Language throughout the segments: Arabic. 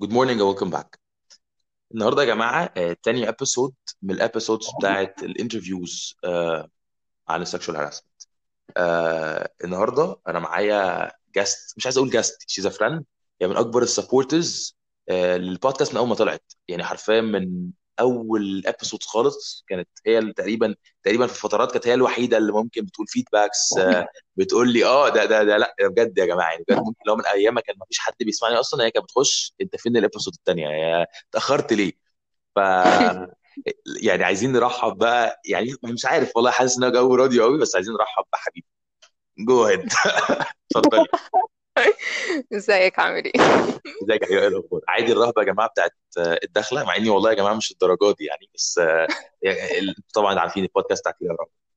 good morning welcome back النهارده يا جماعة آه، تاني episode من ال episodes بتاعت ال interviews آه، عن ال sexual harassment آه، النهارده أنا معايا just مش عايز أقول just she's a friend هي من أكبر ال supporters لل podcast من أول ما طلعت. يعني حرفيا من أول episode خالص كانت هي اللي تقريبا تقريبا في فترات كانت هي الوحيدة اللي ممكن بتقول feedbacks بتقول لي آه ده ده ده لأ بجد يا جماعة يعني بجد ممكن لو من أيام ما كان ما فيش حد بيسمعني أصلا هي كانت بتخش أنت فين ال episode الثانية يا اتاخرت ليه؟ ف يعني عايزين نرحب بقى يعني مش عارف والله حاسس إن جو راديو قوي بس عايزين نرحب بحبيبة. Go ahead اتفضلي. ازيك عامل إيه؟ ازيك يا حبيبي إيه الاخبار عادي الرهبة يا جماعة بتاعت الدخلة مع اني والله يا جماعة مش الدرجات دي يعني بس آه، يعني طبعا عارفين البودكاست بتاعتي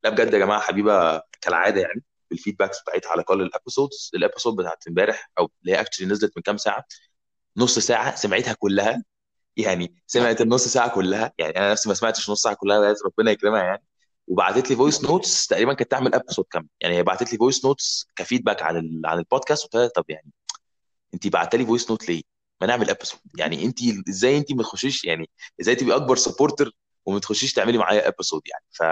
لا بجد يا جماعة حبيبة كالعادة يعني بال feedbacks بتاعتها على كل ال episodes ال episode بتاعت امبارح أو اللي هي actually نزلت من كام ساعة نص ساعة سمعتها كلها يعني سمعت النص ساعة كلها يعني أنا نفسي ما سمعتش نص ساعة كلها ربنا يكرمها يعني. وبعتت لي voice notes تقريبا كانت تعمل episode كامل. يعني هي بعتت لي voice notes ك feedback عن ال... عن البودكاست قلت لها طب يعني انت بعت لي voice note ليه؟ ما نعمل episode يعني انت إزاي انت ما تخشيش يعني إزاي تبقي أكبر supporter وما تخشيش تعملي معايا episode يعني؟ ف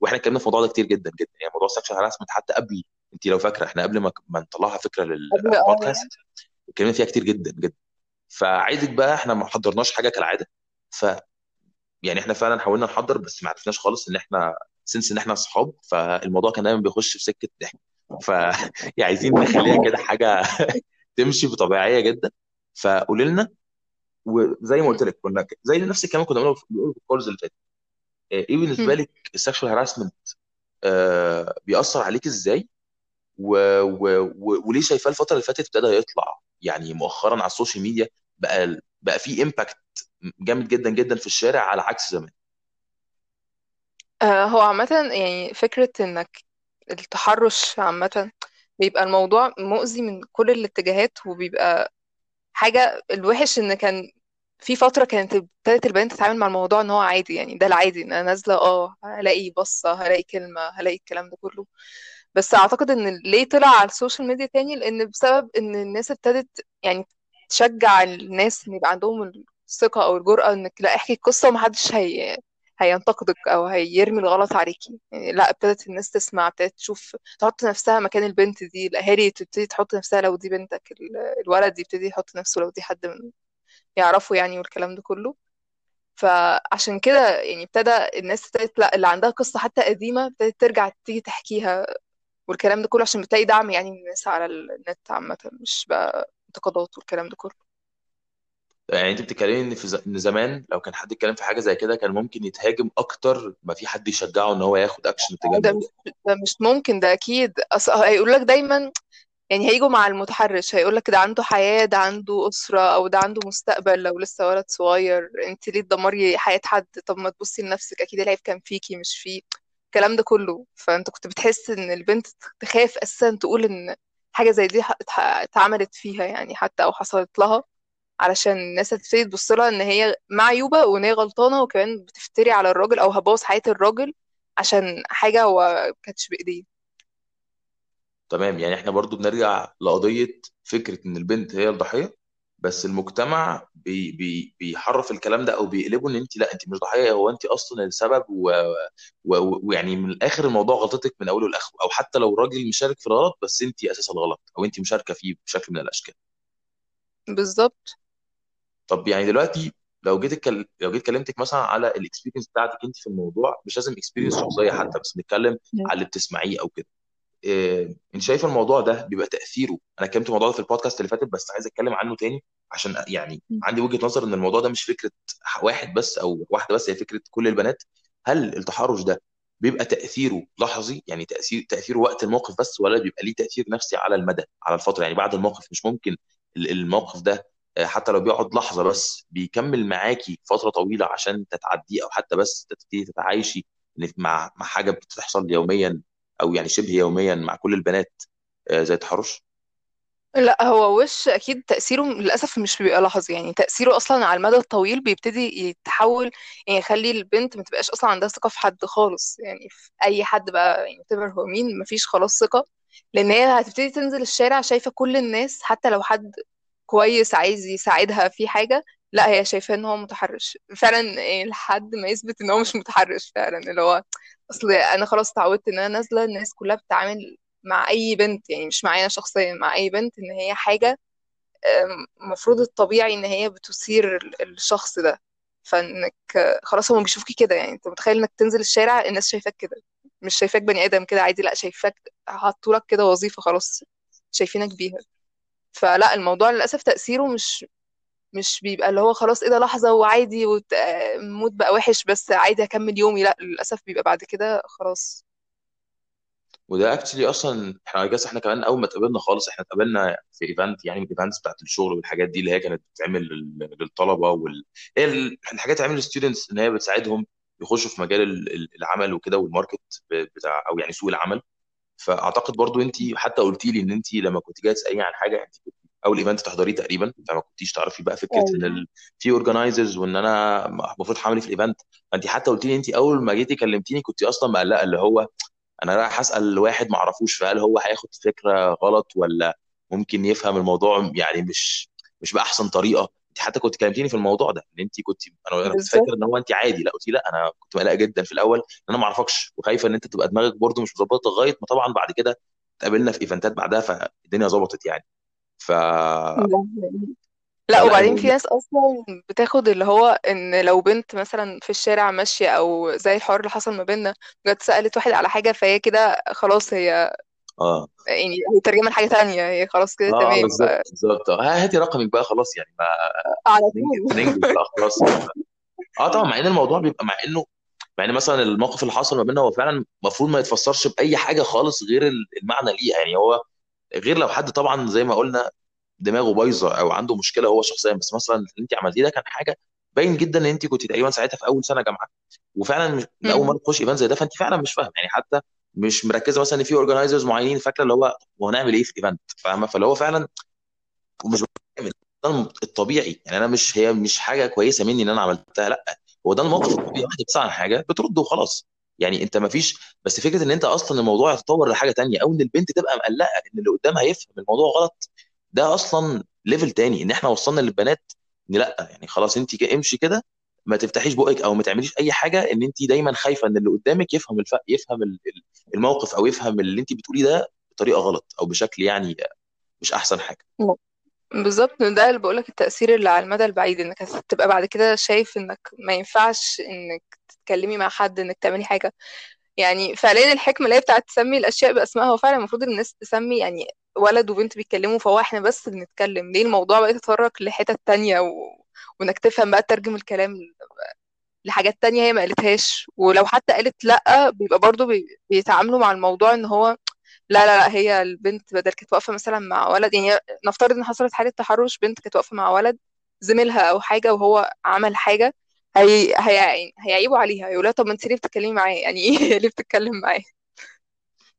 وإحنا اتكلمنا في الموضوع ده كتير جدا جدا. يعني موضوع ال sexual harassment حتى قبل انت لو فاكرة إحنا قبل ما ما نطلعها فكرة قبل آه للبودكاست اتكلمنا فيها كتير جدا جدا. فعايزك بقى إحنا ما حضرناش حاجة كالعادة. ف يعني إحنا فعلا حاولنا نحضر بس ما عرفناش خالص إن إحنا سنس إن إحنا أصحاب فالموضوع كان دايما بيخش في سكة ضحك. ف يعني عايزين نخليها كده حاجة تمشي بطبيعية جدا. فقولي لنا وزي ما قلت لك كنا زي نفس الكلام كنا بنقوله في الكورز اللي فاتت. آه، إيه بالنسبة لك ال sexual harassment بيأثر عليك إزاي؟ و... و... و... وليه شايفاه الفترة اللي فاتت ابتدى يطلع يعني مؤخرا على ال social media؟ بقى بقى في impact جامد جدا جدا في الشارع على عكس زمان. آه، هو عامة يعني فكرة إنك التحرش عامة بيبقى الموضوع مؤذي من كل الاتجاهات وبيبقى حاجة الوحش إن كان في فترة كانت ابتدت البنات تتعامل مع الموضوع إن هو عادي يعني ده العادي إن أنا نازلة آه هلاقي بصة هلاقي كلمة هلاقي الكلام ده كله. بس أعتقد إن ليه طلع على ال social media تاني لأن بسبب إن الناس ابتدت يعني تشجع الناس إن يبقى عندهم الثقة أو الجرأة إنك لأ احكي القصة ومحدش هي هينتقدك أو هيرمي الغلط عليكي. يعني لأ ابتدت الناس تسمع ابتدت تشوف تحط نفسها مكان البنت دي. الاهالي تبتدي تحط نفسها لو دي بنتك ال- الولد يبتدي يحط نفسه لو دي حد من يعرفه يعني والكلام ده كله. فعشان كده يعني ابتدى الناس ابتدت لأ اللي عندها قصة حتى قديمة ابتدت ترجع تيجي تحكيها والكلام ده كله عشان بتلاقي دعم يعني من الناس على النت عامة مش بقى انتقادات والكلام ده كله. يعني انت بتتكلمي ان في ز... إن زمان لو كان حد اتكلم في حاجة زي كده كان ممكن يتهاجم أكتر ما في حد يشجعه إن هو ياخد اكشن تجاه ده الموضوع مش ده مش ممكن ده أكيد. اصل هيقول لك دايما يعني هيجوا مع المتحرش هيقول لك ده عنده حياة ده عنده أسرة أو ده عنده مستقبل لو لسه ولد صغير. أنت ليه تدمري حياة حد؟ طب ما تبصي لنفسك أكيد العيب كان فيكي مش فيه. الكلام ده كله. فأنت كنت بتحس إن البنت تخاف أساسا تقول إن حاجة زي دي اتعملت فيها يعني حتى أو حصلت لها علشان الناس هتبتدي تبص لها إن هي معيوبة وإن هي غلطانة وكمان بتفتري على الراجل أو هتبوظ حياة الراجل عشان حاجة هو كانتش بإيديه. تمام يعني إحنا برضو بنرجع لقضية فكرة إن البنت هي الضحية؟ بس المجتمع بي بي بيحرف الكلام ده أو بيقلبه إن انت لا انت مش ضحية هو انت أصلا السبب و- و- ويعني من الآخر الموضوع غلطتك من أوله لآخره. أو حتى لو الراجل مشارك في الغلط بس انت أساس الغلط أو انت مشاركة فيه بشكل من الأشكال. بالظبط. طب يعني دلوقتي لو جيت اتكلم لو جيت كلمتك مثلا على ال experience بتاعتك انت في الموضوع مش لازم experience شخصية حتى بس نتكلم على اللي بتسمعيه أو كده. انت شايف الموضوع ده بيبقى تأثيره؟ أنا اتكلمت الموضوع ده في البودكاست اللي فاتت بس عايز أتكلم عنه تاني عشان يعني عندي وجهة نظر إن الموضوع ده مش فكرة واحد بس أو واحدة بس هي فكرة كل البنات. هل التحرش ده بيبقى تأثيره لحظي؟ يعني تأثير تأثيره وقت الموقف بس ولا بيبقى ليه تأثير نفسي على المدى على الفترة؟ يعني بعد الموقف مش ممكن ال- الموقف ده آه، حتى لو بيقعد لحظة بس بيكمل معاكي فترة طويلة عشان تتعديه أو حتى بس تبتدي تتعايشي مع مع حاجة بتحصل يوميا أو يعني شبه يوميا مع كل البنات آه، زي التحرش لا هو وش أكيد تأثيره للأسف مش بيبقى لحظي يعني تأثيره أصلا على المدى الطويل بيبتدي يتحول يعني يخلي البنت ما تبقاش أصلا عندها ثقة في حد خالص يعني في أي حد بقى يعني whatever هو مين مفيش خلاص ثقة لأن هي هتبتدي تنزل الشارع شايفة كل الناس حتى لو حد كويس عايز يساعدها في حاجة لا هي شايفاه إن هو متحرش. فعلا إيه، لحد ما يثبت إن هو مش متحرش فعلا اللي هو أصل أنا خلاص اتعودت إن أنا نازلة الناس كلها بتتعامل مع أي بنت يعني مش معايا شخصيا مع أي بنت إن هي حاجة المفروض الطبيعي إن هي بتثير ال- الشخص ده. فإنك خلاص هم بيشوفوكي كده يعني أنت متخيل إنك تنزل الشارع الناس شايفاك كده. مش شايفاك بني آدم كده عادي لأ شايفاك حطالك كده وظيفة خلاص شايفينك بيها. فلأ الموضوع للأسف تأثيره مش مش بيبقى اللي هو خلاص إيه ده لحظة وعادي و mood بقى وحش بس عادي هكمل يومي. لأ للأسف بيبقى بعد كده خلاص. وده actually أصلا إحنا just إحنا كمان أول ما اتقابلنا خالص إحنا اتقابلنا في event يعني من ال events بتاعت الشغل والحاجات دي اللي هي كانت بتتعمل لل- للطلبة وال هي ال- الحاجات اللي بتعمل لل students إن هي بتساعدهم يخشوا في مجال ال- ال- العمل وكده وال market بتاع أو يعني سوق العمل. فأعتقد برضو انت حتى قلتي لي إن انت لما كنت جاية تسأليني عن حاجة انت أول event تحضريه تقريبا. فما كنتيش تعرفي بقى فكرة إن أيوه. ال... في organizers وإن أنا المفروض هعمل في ال event فانت حتى قلتي لي انت أول ما جيتي كلمتيني كنت أصلا متقلقة اللي هو أنا رايح أسأل واحد ما أعرفوش فهل هو هياخد فكرة غلط ولا ممكن يفهم الموضوع يعني مش مش بأحسن طريقة؟ انت حتى كنت كلمتيني في الموضوع ده إن انت كنت أنا أنا كنت فاكر إن هو انت عادي. لا قلت لي لا أنا كنت مقلقة جدا في الأول إن أنا ما أعرفكش وخايفة إن أنت تبقى دماغك برضو مش مظبطة لغاية ما طبعا بعد كده اتقابلنا في ايفنتات بعدها فالدنيا ظبطت يعني. ف لا فلا وبعدين في ناس أصلا بتاخد اللي هو إن لو بنت مثلا في الشارع ماشية أو زي الحوار اللي حصل ما بيننا جت سألت واحد على حاجة فهي كده خلاص هي آه. يعني هي ترجمه لحاجة تانية هي خلاص كده آه تمام. بالظبط بقى بالظبط. آه هاتي رقمك بقى خلاص يعني ما على ننجز طول. ننجز بقى خلاص. آه طبعا مع إن الموضوع بيبقى مع إنه مع إن مثلا الموقف اللي حصل ما بيننا هو فعلا المفروض ما يتفسرش بأي حاجة خالص غير ال- المعنى ليها. يعني هو غير لو حد طبعا زي ما قلنا دماغه بايظة أو عنده مشكلة هو شخصيا بس مثلا اللي أنت عملتيه ده كان حاجة باين جدا إن أنت كنت تقريبا ساعتها في أول سنة جامعة. وفعلا مش- مم. مرة تخش event زي ده فأنت فعلا مش فاهم يعني حتى مش مركزة مثلا إن في organizers معينين فاكرة اللي هو هو هنعمل إيه في ال event فاهمة؟ فاللي هو فعلا ومش بعمل ده الطبيعي يعني أنا مش هي مش حاجة كويسة مني إن أنا عملتها لأ. هو ده الموقف الطبيعي واحد بتسال عن حاجة بترد وخلاص. يعني انت ما فيش بس فكرة ان انت أصلا الموضوع يتطور لحاجة تانية أو ان البنت تبقى مقلقة ان اللي قدامها يفهم الموضوع غلط ده أصلا level تاني ان إحنا وصلنا للبنات ان لأ يعني خلاص انت ك- امشي كده ما تفتحيش بقك أو ما تعمليش اي حاجة ان انت دايما خايفة ان اللي قدامك يفهم الف... يفهم ال- ال- الموقف أو يفهم اللي انت بتقوليه ده بطريقة غلط أو بشكل يعني مش احسن حاجة. بالظبط ده اللي بقولك التأثير اللي على المدى البعيد إنك هتبقى بعد كده شايف إنك ما ينفعش إنك تتكلمي مع حد إنك تعملي حاجة. يعني فعليا الحكمة اللي هي بتاعت تسمي الأشياء بأسمائها هو فعلا المفروض الناس تسمي يعني ولد وبنت بيتكلموا فهو إحنا بس بنتكلم. ليه الموضوع بقى يتطرق لحتت تانية و... وإنك تفهم بقى تترجم الكلام لحاجات تانية هي ما قالتهاش؟ ولو حتى قالت لأ بيبقى برضو بي... بيتعاملوا مع الموضوع إن هو لا لا لا هي البنت بدل كانت واقفة مثلا مع ولد يعني نفترض إن حصلت حالة تحرش بنت كانت واقفة مع ولد زميلها أو حاجة وهو عمل حاجة هي... هي... هيعيبوا عليها يقولوا طب ما أنت ليه بتتكلمي معاه يعني إيه؟ ليه بتتكلم معاه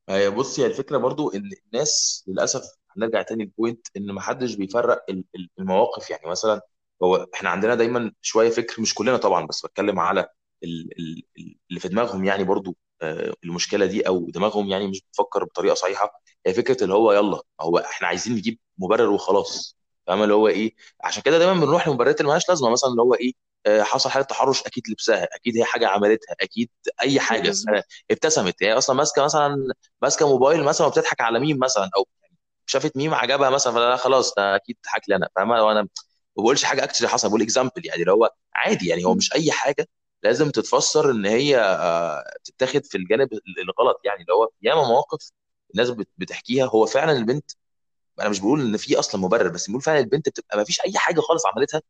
هي بصي هي الفكرة برضو إن الناس للأسف هنرجع تاني لل point إن محدش بيفرق ال- ال- المواقف. يعني مثلا هو إحنا عندنا دايما شوية فكر مش كلنا طبعا بس بتكلم على ال- ال- ال- اللي في دماغهم يعني برضو. المشكلة دي أو دماغهم يعني مش بتفكر بطريقة صحيحة هي فكرة اللي هو يلا هو إحنا عايزين نجيب مبرر وخلاص. فاهم اللي هو إيه عشان كده دايما بنروح لمبررات اللي مالهاش لازمة مثلا اللي هو إيه آه، حصل حالة تحرش أكيد لبسها أكيد هي حاجة عملتها أكيد أي حاجة آه، ابتسمت. هي أصلا ماسكة مثلا ماسكة موبايل مثلا وبتضحك على ميم مثلا أو شافت ميم عجبها مثلا فلا خلاص ده أكيد تضحك لي أنا. فاهمة؟ وأنا ما بقولش حاجة actually حصل بقول example يعني اللي هو عادي يعني هو مش أي حاجة. لازم تتفسر إن هي آه، تتاخد في الجانب ال- الغلط. يعني اللي هو ياما مواقف الناس بت- بتحكيها. هو فعلا البنت أنا مش بقول إن في أصلا مبرر بس بقول فعلا البنت بتبقى ما فيش أي حاجة خالص عملتها.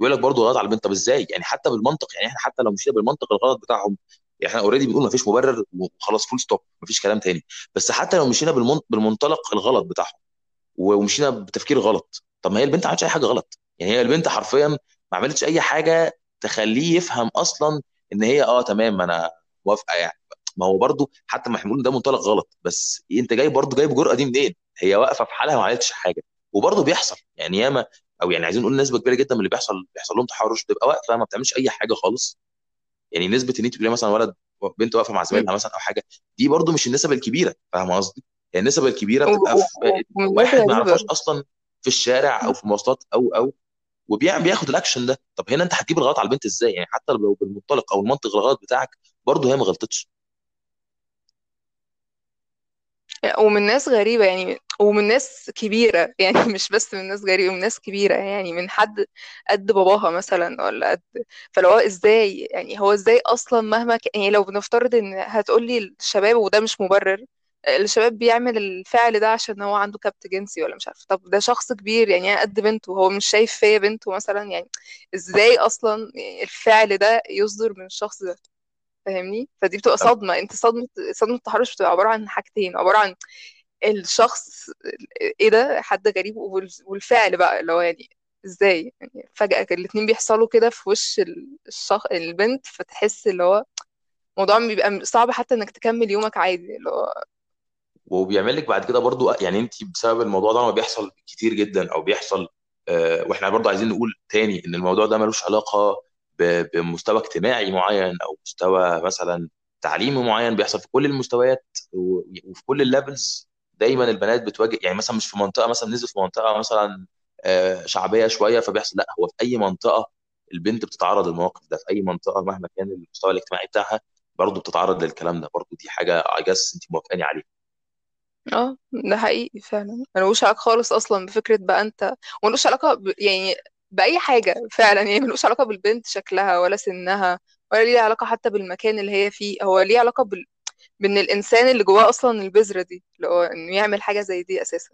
يقول لك برضه غلط على البنت. طب إزاي؟ يعني حتى بالمنطق يعني إحنا حتى لو مشينا بالمنطق الغلط بتاعهم يعني إحنا already بنقول ما فيش مبرر وخلاص full stop ما فيش كلام تاني. بس حتى لو مشينا بالمن- بالمنطلق الغلط بتاعهم ومشينا بتفكير غلط طب ما هي البنت ما عملتش أي حاجة غلط. يعني هي البنت حرفيا ما عملتش أي حاجة تخليه يفهم أصلا إن هي آه تمام أنا موافقة يعني. ما هو برضو حتى ما إحنا بنقول ده منطلق غلط بس أنت جاي برضو جايب الجرأه دي منين؟ هي واقفة في حالها وما عملتش حاجة. وبرضو بيحصل يعني ياما أو يعني عايزين نقول نسبة كبيرة جدا من اللي بيحصل بيحصل لهم تحرش بتبقى واقفة ما بتعملش أي حاجة خالص. يعني نسبة إن أنت تقولي مثلا ولد بنت واقفة مع زميلها مثلا أو حاجة دي برضو مش النسب الكبيرة فاهم قصدي؟ يعني النسب الكبيرة بتبقى و- في ناس واحد ما يعرفهاش أصلا في الشارع أو في مواصلات أو أو وبياخد الاكشن ده. طب هنا انت هتجيب الغلط على البنت إزاي؟ يعني حتى لو بالمنطلق أو المنطق الغلط بتاعك برضه هي ما غلطتش. ومن ناس غريبة يعني ومن ناس كبيرة يعني مش بس من ناس غريبة من ناس كبيرة يعني من حد قد باباها مثلا ولا قد فلو هو إزاي يعني هو إزاي أصلا مهما ك... يعني لو بنفترض ان هتقولي الشباب وده مش مبرر الشباب بيعمل الفعل ده عشان هو عنده كبت جنسي ولا مش عارفة. طب ده شخص كبير يعني أنا قد بنته هو مش شايف فيا بنته مثلا يعني إزاي أصلا الفعل ده يصدر من الشخص ده؟ فاهمني؟ فدي بتبقى طب صدمة. أنت صدمة صدمة التحرش بتبقى عبارة عن حاجتين عبارة عن الشخص إيه ده؟ حد غريب وال- والفعل بقى اللي هو يعني إزاي؟ يعني فجأة الاتنين بيحصلوا كده في وش الشخص البنت فتحس اللي هو الموضوع بيبقى صعب حتى إنك تكمل يومك عادي اللي هو وبيعمل لك بعد كده برضو يعني انت بسبب الموضوع ده ما بيحصل كتير جدا أو بيحصل آه، وإحنا برضو عايزين نقول تاني إن الموضوع ده ملوش علاقة بمستوى اجتماعي معين أو مستوى مثلا تعليمي معين بيحصل في كل المستويات وفي كل ال levels. دايما البنات بتواجه يعني مثلا مش في منطقة مثلا نزل في منطقة مثلا آه، شعبية شوية فبيحصل لأ هو في أي منطقة البنت بتتعرض للمواقف ده في أي منطقة مهما كان المستوى الاجتماعي بتاعها برضو بتتعرض للكلام ده. برضو دي حاجة I guess أنت موافقاني عليها. آه ده حقيقي فعلا. ملوش علاقة خالص أصلا بفكرة بقى أنت ملوش علاقة ب... يعني بأي حاجة فعلا يعني ملوش علاقة بالبنت شكلها ولا سنها ولا ليه علاقة حتى بالمكان اللي هي فيه. هو ليه علاقة بال... بإن الإنسان اللي جواه أصلا البذرة دي اللي هو إنه يعمل حاجة زي دي أساسا.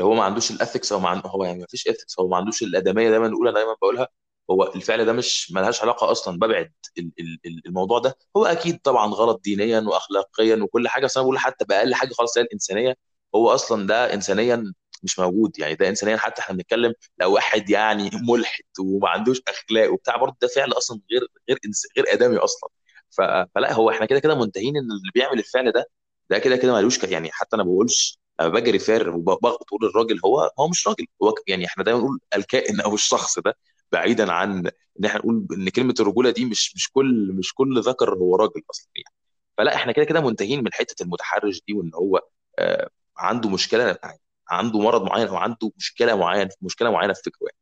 هو ما عندوش الاثكس أو ما عن... هو يعني ما فيش اثكس هو ما عندوش الأدمية دايما نقول أنا دايما بقولها هو الفعل ده مش ملهاش علاقة أصلا ببعد ال- ال- ال- الموضوع ده هو أكيد طبعا غلط دينيا واخلاقيا وكل حاجة بس أنا بقول حتى بأقل حاجة خالص هي الإنسانية هو أصلا ده انسانيا مش موجود يعني ده انسانيا حتى إحنا بنتكلم لو واحد يعني ملحد وما عندوش أخلاق وبتاع برضه ده فعل أصلا غير غير. غير آدمي أصلا. فلا هو إحنا كده كده منتهين إن اللي بيعمل الفعل ده ده كده كده ملوش يعني حتى أنا ما بقولش بجري فار وبغلط تقول الراجل هو هو مش راجل هو يعني إحنا دايما نقول الكائن أو الشخص ده بعيدا عن إن إحنا نقول إن كلمة الرجولة دي مش مش كل مش كل ذكر هو راجل أصلا يعني. فلا إحنا كده كده منتهين من حتة المتحرش دي وإن هو آه عنده مشكلة عنده مرض معين أو عنده مشكلة معينة مشكلة معينة في فكره يعني.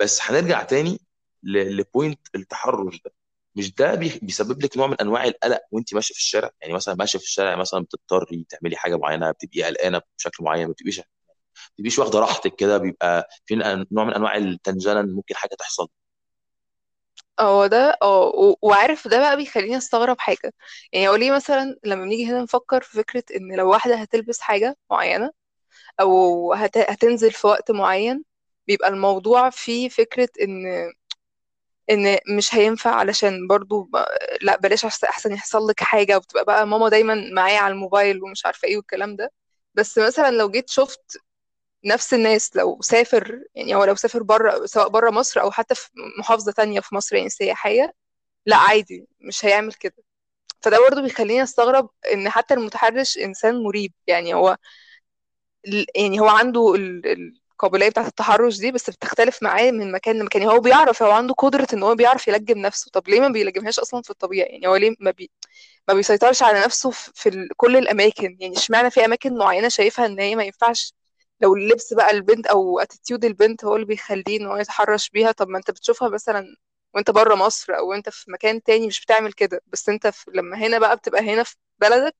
بس هنرجع تاني لبوينت التحرش ده. مش ده بي- بيسبب لك نوع من أنواع القلق وأنت ماشية في الشارع؟ يعني مثلا ماشية في الشارع مثلا بتضطري تعملي حاجة معينة بتبقي قلقانة بشكل معين ما بتبقيش ما بتبقيش واخدة راحتك كده بيبقى في نوع من أنواع التنجنه إن ممكن حاجة تحصل. هو ده آه وعارف ده بقى بيخليني أستغرب حاجة. يعني هو ليه مثلا لما بنيجي هنا نفكر في فكرة إن لو واحدة هتلبس حاجة معينة أو هت... هتنزل في وقت معين بيبقى الموضوع فيه فكرة إن إن مش هينفع علشان برضو ب... لأ بلاش أحسن يحصل لك حاجة وبتبقى بقى ماما دايما معايا على الموبايل ومش عارفة إيه والكلام ده. بس مثلا لو جيت شفت نفس الناس لو سافر يعني هو لو سافر بره سواء بره مصر أو حتى في محافظة تانية في مصر يعني سياحية لأ عادي مش هيعمل كده. فده برضه بيخليني أستغرب إن حتى المتحرش إنسان مريب يعني هو يعني هو عنده ال- القابلية بتاعة التحرش دي بس بتختلف معاه من مكان لمكان. يعني هو بيعرف هو عنده قدرة إن هو بيعرف يلجم نفسه. طب ليه ما بيلجمهاش أصلا في الطبيعي يعني هو ليه ما بي ما بيسيطرش على نفسه في. كل الأماكن؟ يعني اشمعنى في أماكن معينة شايفها إن هي ما ينفعش لو اللبس بقى البنت أو attitude البنت هو اللي بيخليه إن هو يتحرش بيها طب ما أنت بتشوفها مثلا وأنت بره مصر أو أنت في مكان تاني مش بتعمل كده. بس أنت في... لما هنا بقى بتبقى هنا في بلدك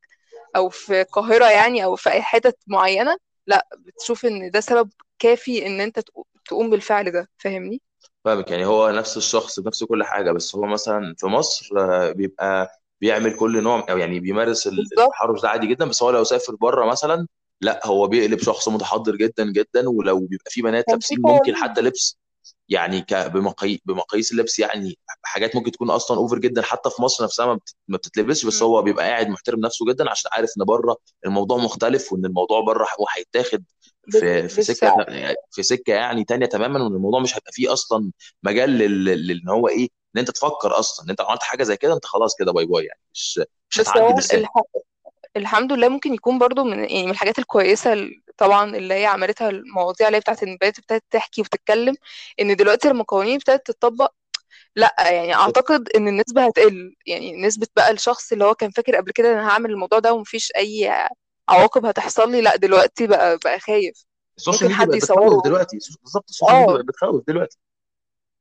أو في القاهرة يعني أو في أي حتت معينة لأ بتشوف إن ده سبب كافي إن أنت تقو- تقوم بالفعل ده. فاهمني؟ فاهمك. يعني هو نفس الشخص نفس كل حاجة بس هو مثلا في مصر آه، بيبقى بيعمل كل نوع أو يعني بيمارس ال- بالظبط التحرش ده عادي جدا بس هو لو سافر بره مثلا لا هو بيقلب شخص متحضر جدا جدا ولو بيبقى في بنات كان في لابسين ممكن حتى لبس يعني ك- بمقاي... بمقاييس اللبس يعني حاجات ممكن تكون أصلا over جدا حتى في مصر نفسها ما, بت... ما بتتلبسش بس مم. هو بيبقى قاعد محترم نفسه جدا عشان عارف إن بره الموضوع مختلف وإن الموضوع بره هو هيتاخد بال- في في سكة بالسعر في سكة يعني تانية تماما وإن الموضوع مش هيبقى فيه أصلا مجال لل... لل- إن هو إيه إن أنت تفكر أصلا إن أنت عملت حاجة زي كده أنت خلاص كده باي باي يعني مش مش بس هتعدي هو الح... الحمد لله ممكن يكون برضو من يعني من الحاجات الكويسة ال- طبعا اللي هي عملتها المواضيع اللي هي بتاعت إن البنات ابتدت تحكي وتتكلم إن دلوقتي لما القوانين ابتدت تطبق لأ يعني أعتقد إن النسبة هتقل. يعني نسبة بقى الشخص اللي هو كان فاكر قبل كده إن أنا هعمل الموضوع ده ومفيش أي عواقب هتحصل لي لأ دلوقتي بقى بقى خايف. ال social ممكن ميديا حد بقت بتخوف يصوره. دلوقتي. بالظبط ال social media آه. بقت بتخوف دلوقتي.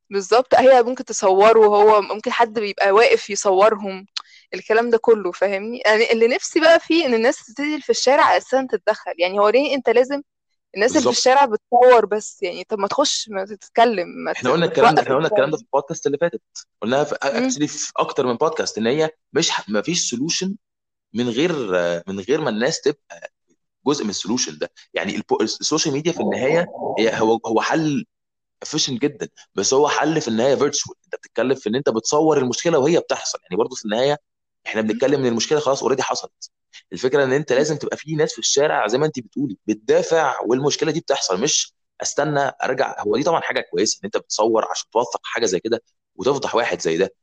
بالظبط هي ممكن تصوره هو ممكن حد بيبقى واقف يصورهم. الكلام ده كله فاهمني؟ يعني اللي نفسي بقى فيه إن الناس تبتدي في الشارع أساسا تتدخل. يعني هو ليه أنت لازم الناس اللي في بالظبط. الشارع بتصور بس؟ يعني طب ما تخش ما تتكلم ما, ت... إحنا قلنا ما الكلام ده توقف إحنا قلنا الكلام ده في البودكاست اللي فاتت. قلناها في مم. actually في أكتر من بودكاست إن هي مش ما فيش solution من غير من غير ما الناس تبقى جزء من ال solution ده. يعني البو- ال social media في النهاية هي هو هو حل efficient جدا بس هو حل في النهاية virtual أنت بتتكلم في إن أنت بتصور المشكلة وهي بتحصل. يعني برضو في النهاية إحنا بنتكلم إن المشكلة خلاص already حصلت. الفكرة إن أنت لازم تبقى في ناس في الشارع زي ما أنت بتقولي بتدافع والمشكلة دي بتحصل مش أستنى أرجع. هو دي طبعا حاجة كويسة إن أنت بتصور عشان توثق حاجة زي كده وتفضح واحد زي ده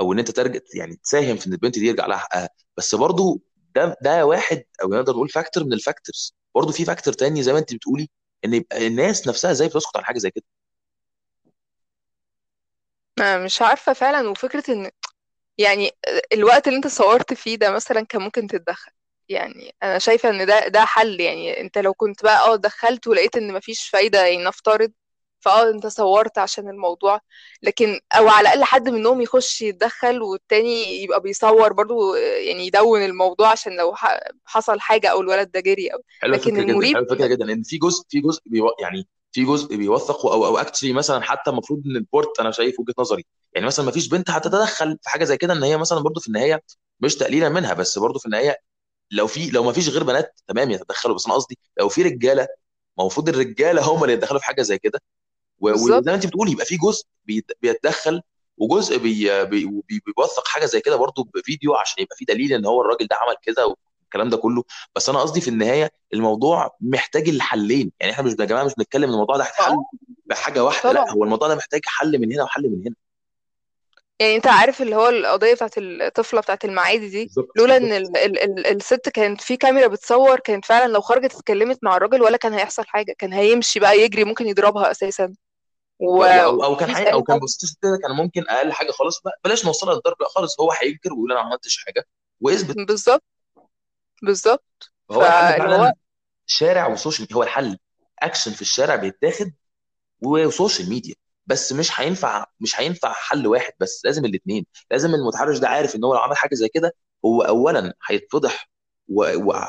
أو إن أنت ترجع يعني تساهم في إن البنت دي يرجع لها حقها. بس برضو ده ده واحد أو نقدر نقول factor من ال factors. برضو في factor تاني زي ما أنت بتقولي إن يبقى الناس نفسها إزاي بتسكت على حاجة زي كده؟ مش عارفة فعلا وفكرة إن يعني الوقت اللي انت صورت فيه ده مثلا كان ممكن تتدخل. يعني أنا شايفة إن ده ده حل. يعني أنت لو كنت بقى آه دخلت ولقيت إن مفيش فايدة يعني نفترض فآه أنت صورت عشان الموضوع. لكن أو على الأقل حد منهم يخش يتدخل والتاني يبقى بيصور برضو يعني يدون الموضوع عشان لو حصل حاجة أو الولد ده جري أو. حلوة لكن جدا المريب حلوة الفكرة جدا. ان في جزء في جزء بيو... يعني في جزء بيوثق أو أو actually مثلا حتى المفروض إن البورت أنا شايف وجهة نظري. يعني مثلا ما فيش بنت هتتدخل في حاجة زي كده إن هي مثلا برضو في النهاية مش تقليلا منها بس برضو في النهاية لو في لو ما فيش غير بنات تمام يتدخلوا. بس أنا قصدي لو في رجالة المفروض الرجالة هم اللي يتدخلوا في حاجة زي كده. وزي ما أنت بتقولي يبقى في جزء بيت- بيتدخل وجزء بي بي بي- بيوثق حاجة زي كده برضو بفيديو عشان يبقى في دليل إن هو الراجل ده عمل كده والكلام ده كله بس أنا قصدي في النهاية الموضوع محتاج الحلين. يعني إحنا مش يا جماعة مش بنتكلم إن الموضوع ده هيتحل بحاجة واحدة لأ طبعا. هو الموضوع ده محتاج حل من هنا وحل من هنا. يعني أنت عارف اللي هو القضية بتاعت الطفلة بتاعت المعادي دي؟ بالظبط. لولا إن بالظبط. ال ال ال الست كانت في كاميرا بتصور كانت فعلا لو خرجت اتكلمت مع الراجل ولا كان هيحصل حاجة. كان هيمشي بقى يجري ممكن يضربها أساسا. و- أو أو كان حي... أو كان حاجة بص كده كان ممكن أقل حاجة خالص. لا بلاش نوصلها للضرب لا خالص هو هينكر ويقول أنا ما عملتش حاجة وإثبت. بالظبط. بالظبط. فهو الحل فاللي هو فعلا شارع و social هو الحل. اكشن في الشارع بيتاخد و social media. بس مش هينفع مش هينفع حل واحد بس لازم الاثنين لازم المتحرش ده عارف إن هو لو عمل حاجة زي كده هو اولا هيتفضح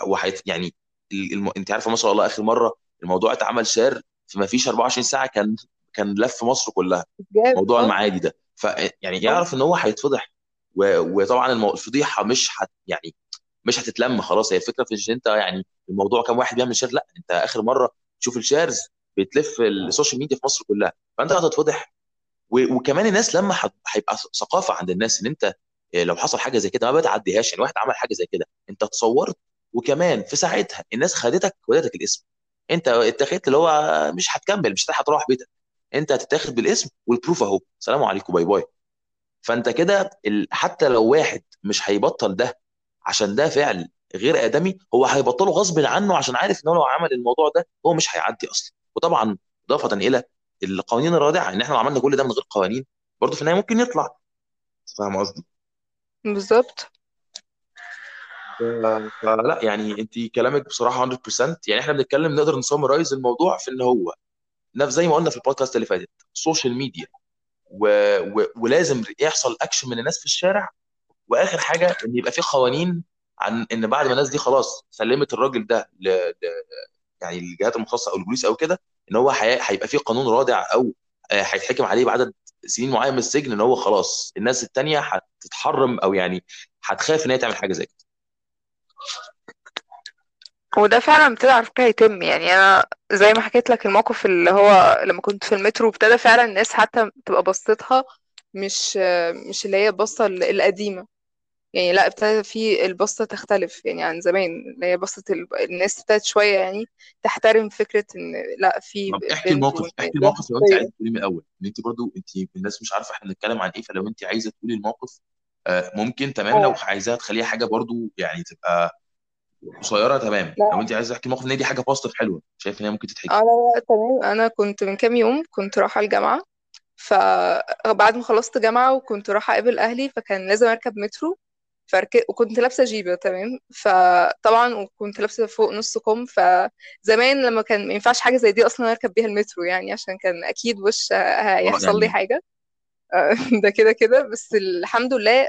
وهيت يعني الم... أنت عارفة ما شاء الله آخر مرة الموضوع اتعمل share في ما فيش 24 ساعة كان كان لف مصر كلها. موضوع آه. المعادي ده. ف يعني آه. يعرف إن هو هيتفضح. و... وطبعا المو... الفضيحة مش هت... يعني مش هتتلم خلاص. هي الفكرة في إن أنت يعني الموضوع كام واحد بيعمل share لأ أنت آخر مرة تشوف ال shares بتلف ال social media في مصر كلها فأنت هتتفضح. وكمان الناس لما هيبقى ثقافة عند الناس إن أنت إيه، لو حصل حاجة زي كده ما بتعديهاش يعني واحد عمل حاجة زي كده أنت اتصورت وكمان في ساعتها الناس خدتك ودتك القسم. أنت اتخذت اللي هو مش هتكمل مش هتروح بيتك. أنت هتتاخد بالقسم وال proof أهو. سلام عليكم bye bye. فأنت كده. حتى لو واحد مش هيبطل ده عشان ده فعل غير آدمي هو هيبطله غصب عنه عشان عارف إن هو لو عمل الموضوع ده هو مش هيعدي أصلا. وطبعا إضافة إلى القوانين الرادعة إن إحنا لو عملنا كل ده من غير قوانين برضه في النهاية ممكن يطلع. فاهم قصدي؟ بالظبط. فلا يعني أنت كلامك بصراحة 100% يعني إحنا بنتكلم نقدر ن summarize الموضوع في إن هو نفس زي ما قلنا في البودكاست اللي فاتت social media و... و... ولازم يحصل اكشن من الناس في الشارع وآخر حاجة إن يبقى في قوانين عن إن بعد ما الناس دي خلاص سلمت الراجل ده ل... ل... يعني الجهات المختصه أو البوليس أو كده إن هو هي... هيبقى في قانون رادع أو آه، هيتحكم عليه بعدد سنين معين من السجن إن هو خلاص الناس التانية هتتحرم أو يعني هتخاف إن هي تعمل حاجة زي كده. وده فعلا ابتدى على فكرة يتم يعني أنا زي ما حكيت لك الموقف اللي هو لما كنت في المترو ابتدى فعلا الناس حتى تبقى بصتها مش مش اللي هي البصة القديمة. يعني لا ابتدى في البصة تختلف يعني عن زمان اللي هي بصة ال- الناس ابتدت شوية يعني تحترم فكرة إن لا في طب احكي بنت الموقف احكي الموقف لو انت عايزه تقولي من الأول إن انت برضو انت الناس مش عارفة إحنا بنتكلم عن إيه فلو انت عايزة تقولي الموقف آه، ممكن تمام لو آه. عايزاها تخليها حاجة برضو يعني تبقى قصيرة تمام لا. لو انت عايزة تحكي الموقف ان هي دي حاجة positive حلوة شايف إن هي ممكن تتحكي. آه لا لا تمام. أنا كنت من كام يوم كنت رايحة الجامعة فبعد ما خلصت جامعة وكنت رايحة أقابل أهلي فكان لازم أركب مترو فركبت وكنت لابسة جيبة تمام؟ فطبعا وكنت لابسة فوق نص كم فزمان لما كان ما ينفعش حاجة زي دي أصلا أركب بيها المترو يعني عشان كان أكيد وش هيحصل لي يعني. حاجة. ده كده كده. بس الحمد لله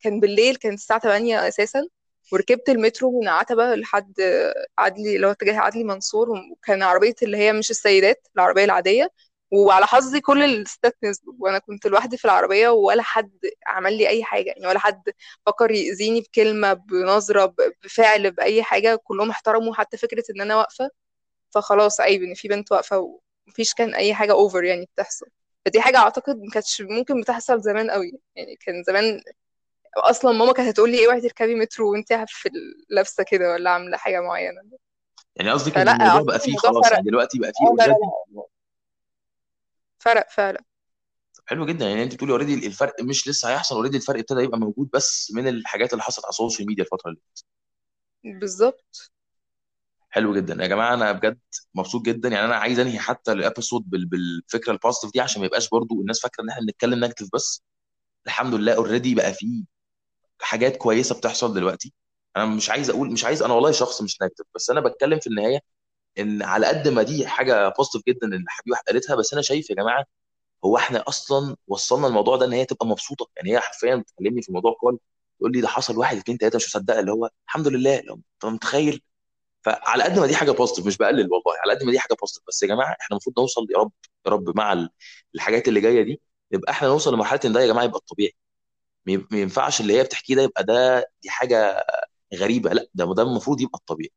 كان بالليل كانت الساعة 8 أساسا وركبت المترو من عتبة لحد عدلي اللي هو اتجاه عدلي منصور وكان عربية اللي هي مش السيدات العربية العادية. وعلى حظي كل الستات نزلوا. وأنا كنت لوحدي في العربية ولا حد عمل لي أي حاجة. يعني ولا حد فكر يأذيني بكلمة بنظرة ب- بفعل بأي حاجة. كلهم احترموا حتى فكرة إن أنا واقفة. فخلاص عيب إن في بنت واقفة ومفيش كان أي حاجة over يعني بتحصل. فدي حاجة أعتقد ما كانتش ممكن بتحصل زمان قوي يعني كان زمان أصلا ماما كانت هتقول لي اوعي تركبي مترو وأنت في لابسه كده ولا عاملة حاجة معينة. يعني قصدك إن فلا الموضوع بقى فيه الموضوع خلاص فرق. يعني دلوقتي بقى فيه لا لا already لا فرق فعلا. حلو جدا. يعني أنت بتقولي already الفرق مش لسه هيحصل already الفرق ابتدى يبقى موجود بس من الحاجات اللي حصلت على ال social media الفترة اللي فاتت. بالظبط. حلو جدا. يا جماعة أنا بجد مبسوط جدا. يعني أنا عايز أنهي حتى ال episode بال- بالفكرة ال positive دي عشان ما يبقاش برضو الناس فاكرة إن إحنا بنتكلم negative بس. الحمد لله already بقى فيه حاجات كويسة بتحصل دلوقتي. أنا مش عايز أقول مش عايز أنا والله شخص مش negative بس أنا بتكلم في النهاية إن على قد ما دي حاجة positive جدا إن حبيبه قالتها بس أنا شايف يا جماعة هو إحنا أصلا وصلنا الموضوع ده إن هي تبقى مبسوطة. يعني هي حرفيا بتكلمني في الموضوع كله تقول لي ده حصل واحد اثنين ثلاثة مش مصدقة اللي هو الحمد لله. لو أنت متخيل؟ فعلى قد ما دي حاجة positive مش بقلل والله على قد ما دي حاجة positive بس يا جماعة إحنا المفروض نوصل يا رب يا رب مع ال- الحاجات اللي جاية دي يبقى إحنا نوصل لمرحلة إن ده يا جماعة يبقى الطبيعي. ما ينفعش اللي هي بتحكيه ده يبقى ده دي حاجة غريبة لأ ده ده المفروض يبقى الطبيعي.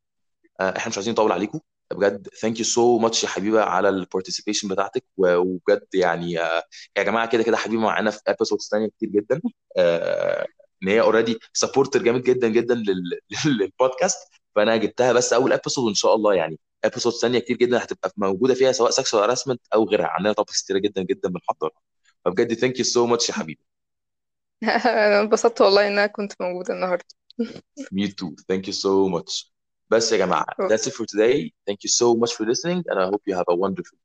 آه، إحنا مش عايزين نطول عليكم. بجد thank you so much يا حبيبة على ال participation بتاعتك و- وبجد يعني آه، يا جماعة كده كده حبيبة معانا في episodes ثانية كتير جدا آه، إن هي already supporter جامد جدا جدا لل- للبودكاست فأنا جبتها بس أول episode وان شاء الله يعني episodes ثانية كتير جدا هتبقى موجودة فيها سواء sex harassment أو غيرها عندنا topics كتيرة جدا جدا بنحضرها فبجد thank you so much يا حبيبة أنا انبسطت والله ان أنا كنت موجودة النهارده Me too. Thank you so much. بس يا جماعة, that's it for today. Thank you so much for listening and I hope you have a wonderful